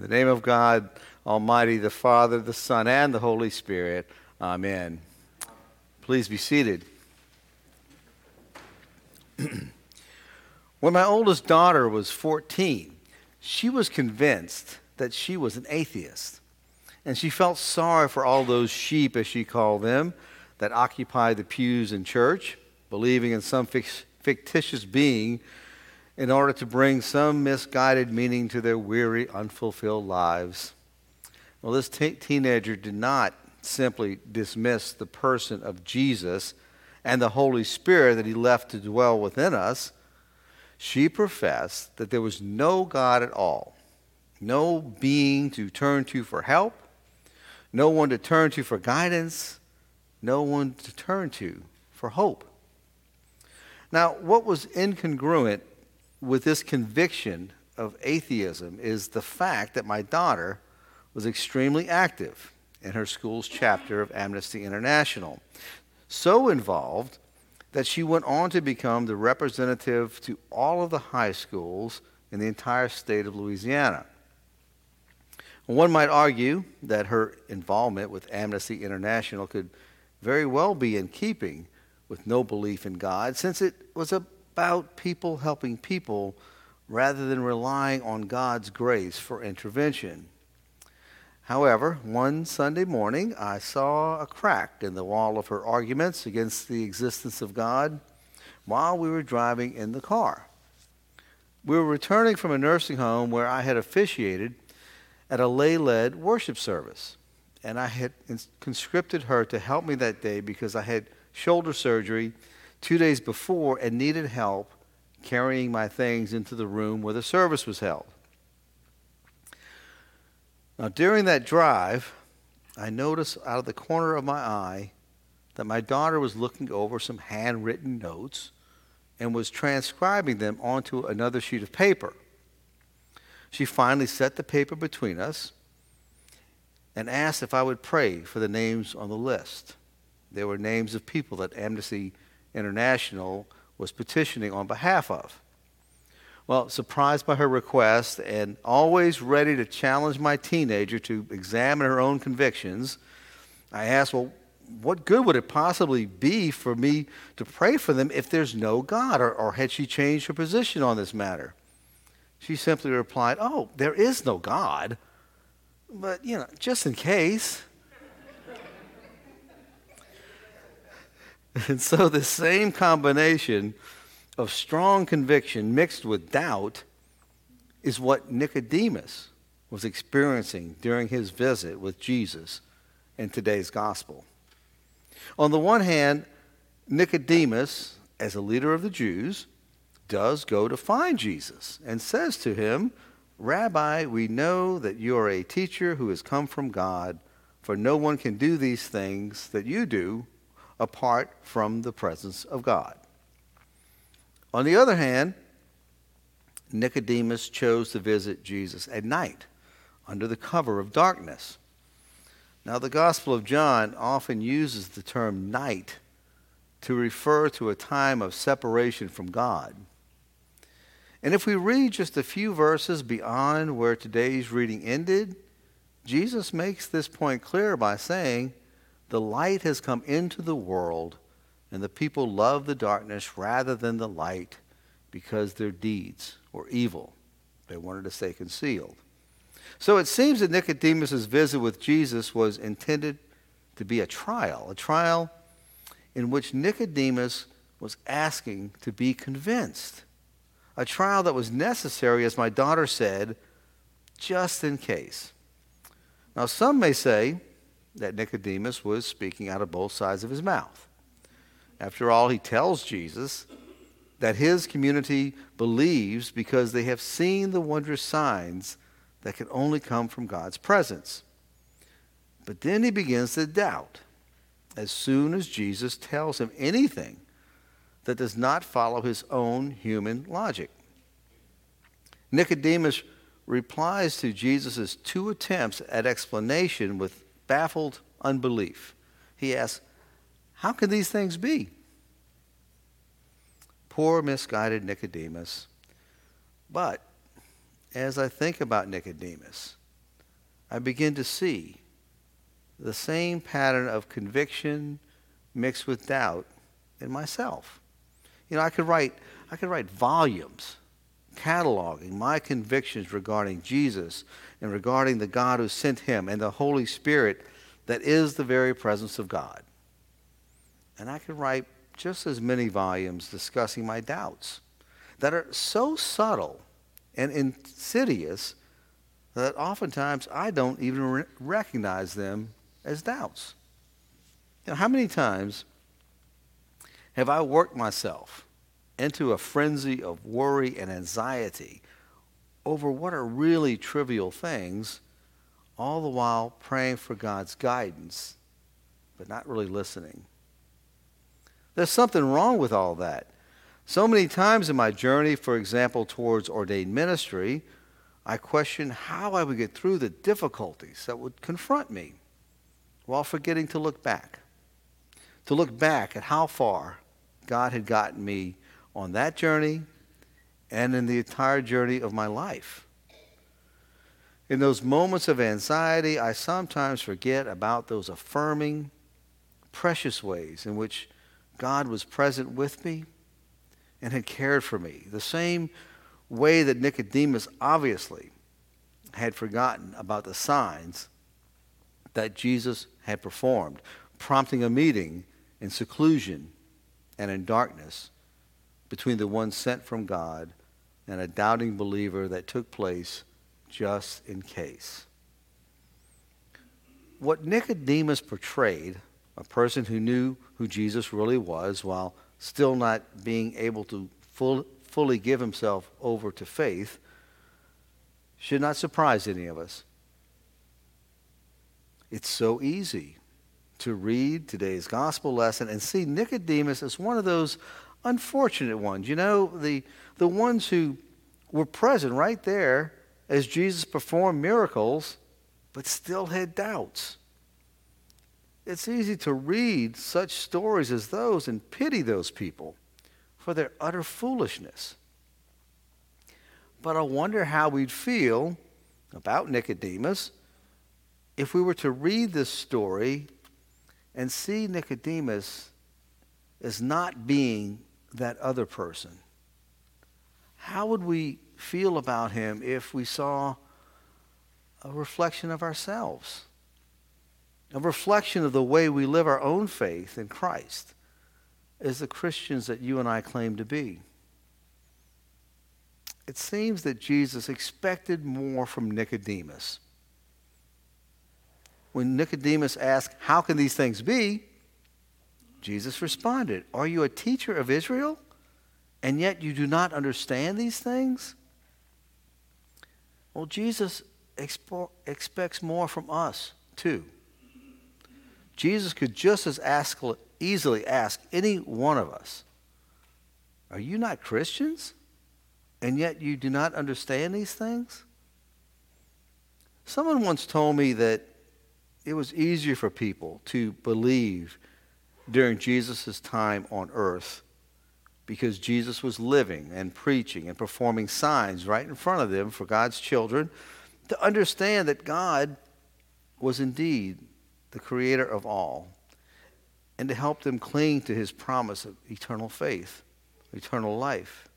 In the name of God Almighty, the Father, the Son, and the Holy Spirit. Amen. Please be seated. when my oldest daughter was 14, she was convinced that she was an atheist. And she felt sorry for all those sheep, as she called them, that occupied the pews in church, believing in some fictitious being in order to bring some misguided meaning to their weary, unfulfilled lives. Well, this te- teenager did not simply dismiss the person of Jesus and the Holy Spirit that he left to dwell within us. She professed that there was no God at all, no being to turn to for help, no one to turn to for guidance, no one to turn to for hope. Now, what was incongruent with this conviction of atheism is the fact that my daughter was extremely active in her school's chapter of Amnesty International. So involved that she went on to become the representative to all of the high schools in the entire state of Louisiana. One might argue that her involvement with Amnesty International could very well be in keeping with no belief in God, since it was about people helping people rather than relying on God's grace for intervention. However, one Sunday morning, I saw a crack in the wall of her arguments against the existence of God while we were driving in the car. We were returning from a nursing home where I had officiated at a lay led worship service. And I had conscripted her to help me that day because I had shoulder surgery two days before and needed help carrying my things into the room where the service was held. Now, during that drive, I noticed out of the corner of my eye that my daughter was looking over some handwritten notes and was transcribing them onto another sheet of paper. She finally set the paper between us and asked if I would pray for the names on the list. There were names of people that Amnesty International was petitioning on behalf of. Well, surprised by her request and always ready to challenge my teenager to examine her own convictions, I asked, Well, what good would it possibly be for me to pray for them if there's no God? Or, or had she changed her position on this matter? She simply replied, Oh, there is no God. But, you know, just in case. And so, the same combination of strong conviction mixed with doubt is what Nicodemus was experiencing during his visit with Jesus in today's gospel. On the one hand, Nicodemus, as a leader of the Jews, does go to find Jesus and says to him, Rabbi, we know that you are a teacher who has come from God, for no one can do these things that you do apart from the presence of God. On the other hand, Nicodemus chose to visit Jesus at night under the cover of darkness. Now, the Gospel of John often uses the term night to refer to a time of separation from God. And if we read just a few verses beyond where today's reading ended, Jesus makes this point clear by saying, the light has come into the world, and the people love the darkness rather than the light because their deeds were evil. They wanted to stay concealed. So it seems that Nicodemus' visit with Jesus was intended to be a trial, a trial in which Nicodemus was asking to be convinced. A trial that was necessary, as my daughter said, just in case. Now, some may say that Nicodemus was speaking out of both sides of his mouth. After all, he tells Jesus that his community believes because they have seen the wondrous signs that can only come from God's presence. But then he begins to doubt as soon as Jesus tells him anything that does not follow his own human logic. Nicodemus replies to Jesus' two attempts at explanation with baffled unbelief. He asks, How can these things be? Poor, misguided Nicodemus. But as I think about Nicodemus, I begin to see the same pattern of conviction mixed with doubt in myself. You know, I could write, I could write volumes cataloging my convictions regarding Jesus and regarding the God who sent him and the Holy Spirit that is the very presence of God. And I could write just as many volumes discussing my doubts that are so subtle and insidious that oftentimes I don't even re- recognize them as doubts. You know, how many times have I worked myself into a frenzy of worry and anxiety over what are really trivial things, all the while praying for God's guidance, but not really listening? There's something wrong with all that. So many times in my journey, for example, towards ordained ministry, I questioned how I would get through the difficulties that would confront me while forgetting to look back. To look back at how far God had gotten me on that journey and in the entire journey of my life. In those moments of anxiety, I sometimes forget about those affirming, precious ways in which God was present with me and had cared for me. The same way that Nicodemus obviously had forgotten about the signs that Jesus had performed, prompting a meeting in seclusion and in darkness between the one sent from God and a doubting believer that took place just in case. What Nicodemus portrayed, a person who knew who Jesus really was while still not being able to full, fully give himself over to faith, should not surprise any of us. It's so easy to read today's gospel lesson and see Nicodemus as one of those unfortunate ones. You know, the, the ones who were present right there as Jesus performed miracles, but still had doubts. It's easy to read such stories as those and pity those people for their utter foolishness. But I wonder how we'd feel about Nicodemus if we were to read this story and see Nicodemus as not being that other person. How would we feel about him if we saw a reflection of ourselves? A reflection of the way we live our own faith in Christ as the Christians that you and I claim to be. It seems that Jesus expected more from Nicodemus. When Nicodemus asked, How can these things be? Jesus responded, Are you a teacher of Israel, and yet you do not understand these things? Well, Jesus expo- expects more from us, too. Jesus could just as ask, easily ask any one of us, Are you not Christians? And yet you do not understand these things? Someone once told me that it was easier for people to believe during Jesus' time on earth because Jesus was living and preaching and performing signs right in front of them for God's children to understand that God was indeed the creator of all and to help them cling to his promise of eternal faith, eternal life.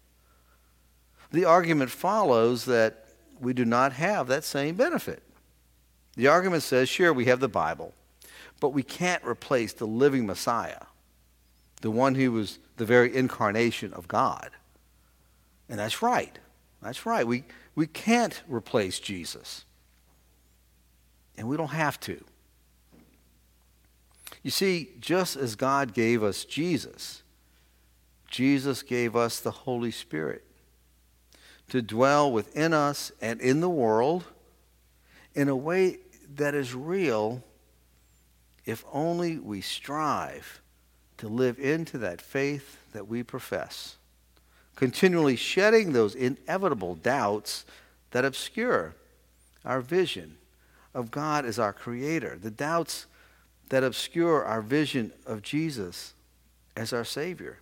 The argument follows that we do not have that same benefit. The argument says, sure, we have the Bible, but we can't replace the living Messiah, the one who was the very incarnation of God. And that's right. That's right. We, we can't replace Jesus. And we don't have to. You see, just as God gave us Jesus, Jesus gave us the Holy Spirit to dwell within us and in the world in a way that is real if only we strive to live into that faith that we profess, continually shedding those inevitable doubts that obscure our vision of God as our Creator, the doubts that obscure our vision of Jesus as our Savior,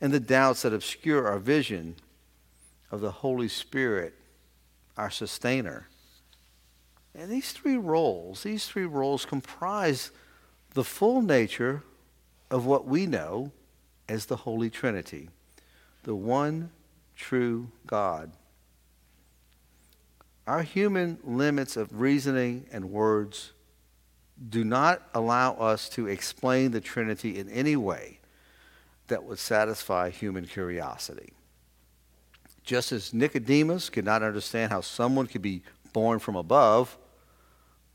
and the doubts that obscure our vision of the Holy Spirit, our sustainer And these three roles, these three roles comprise the full nature of what we know as the Holy Trinity, the one true God. Our human limits of reasoning and words do not allow us to explain the Trinity in any way that would satisfy human curiosity. Just as Nicodemus could not understand how someone could be born from above,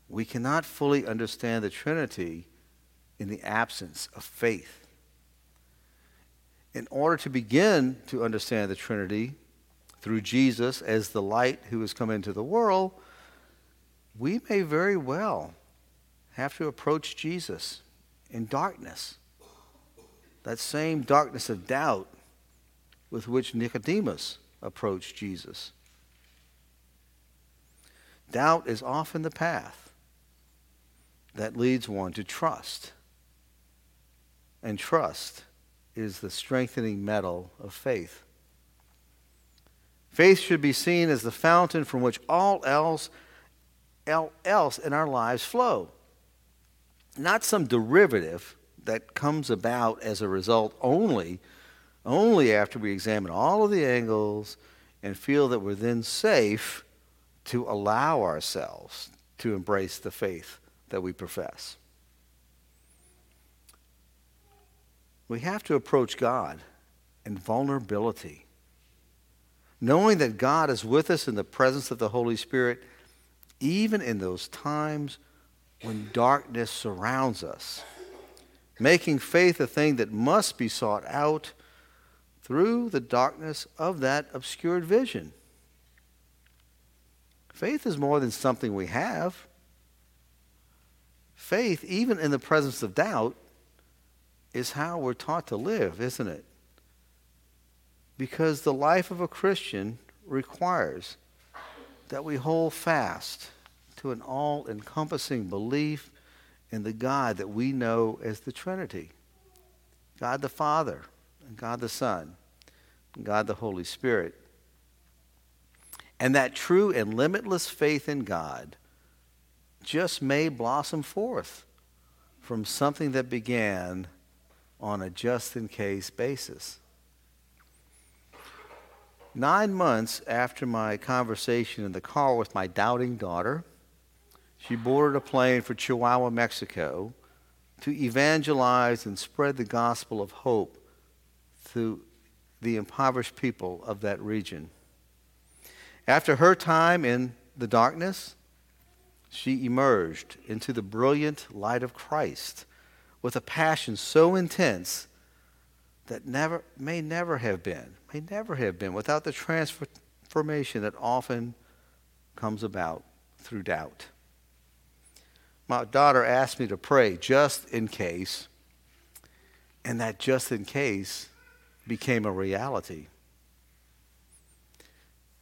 we cannot fully understand the Trinity in the absence of faith. In order to begin to understand the Trinity through Jesus as the light who has come into the world, we may very well have to approach Jesus in darkness. That same darkness of doubt with which Nicodemus approached Jesus. Doubt is often the path that leads one to trust. And trust is the strengthening metal of faith. Faith should be seen as the fountain from which all else, all else in our lives flow. Not some derivative that comes about as a result only, only after we examine all of the angles and feel that we're then safe to allow ourselves to embrace the faith that we profess. We have to approach God in vulnerability, knowing that God is with us in the presence of the Holy Spirit, even in those times when darkness surrounds us, making faith a thing that must be sought out through the darkness of that obscured vision. Faith is more than something we have. Faith, even in the presence of doubt, is how we're taught to live, isn't it? Because the life of a Christian requires that we hold fast to an all encompassing belief in the God that we know as the Trinity God the Father, and God the Son, and God the Holy Spirit. And that true and limitless faith in God just may blossom forth from something that began on a just in case basis. Nine months after my conversation in the car with my doubting daughter, she boarded a plane for Chihuahua, Mexico to evangelize and spread the gospel of hope to the impoverished people of that region. After her time in the darkness, she emerged into the brilliant light of Christ with a passion so intense that never may never have been, may never have been without the transformation that often comes about through doubt my daughter asked me to pray just in case, and that just in case became a reality.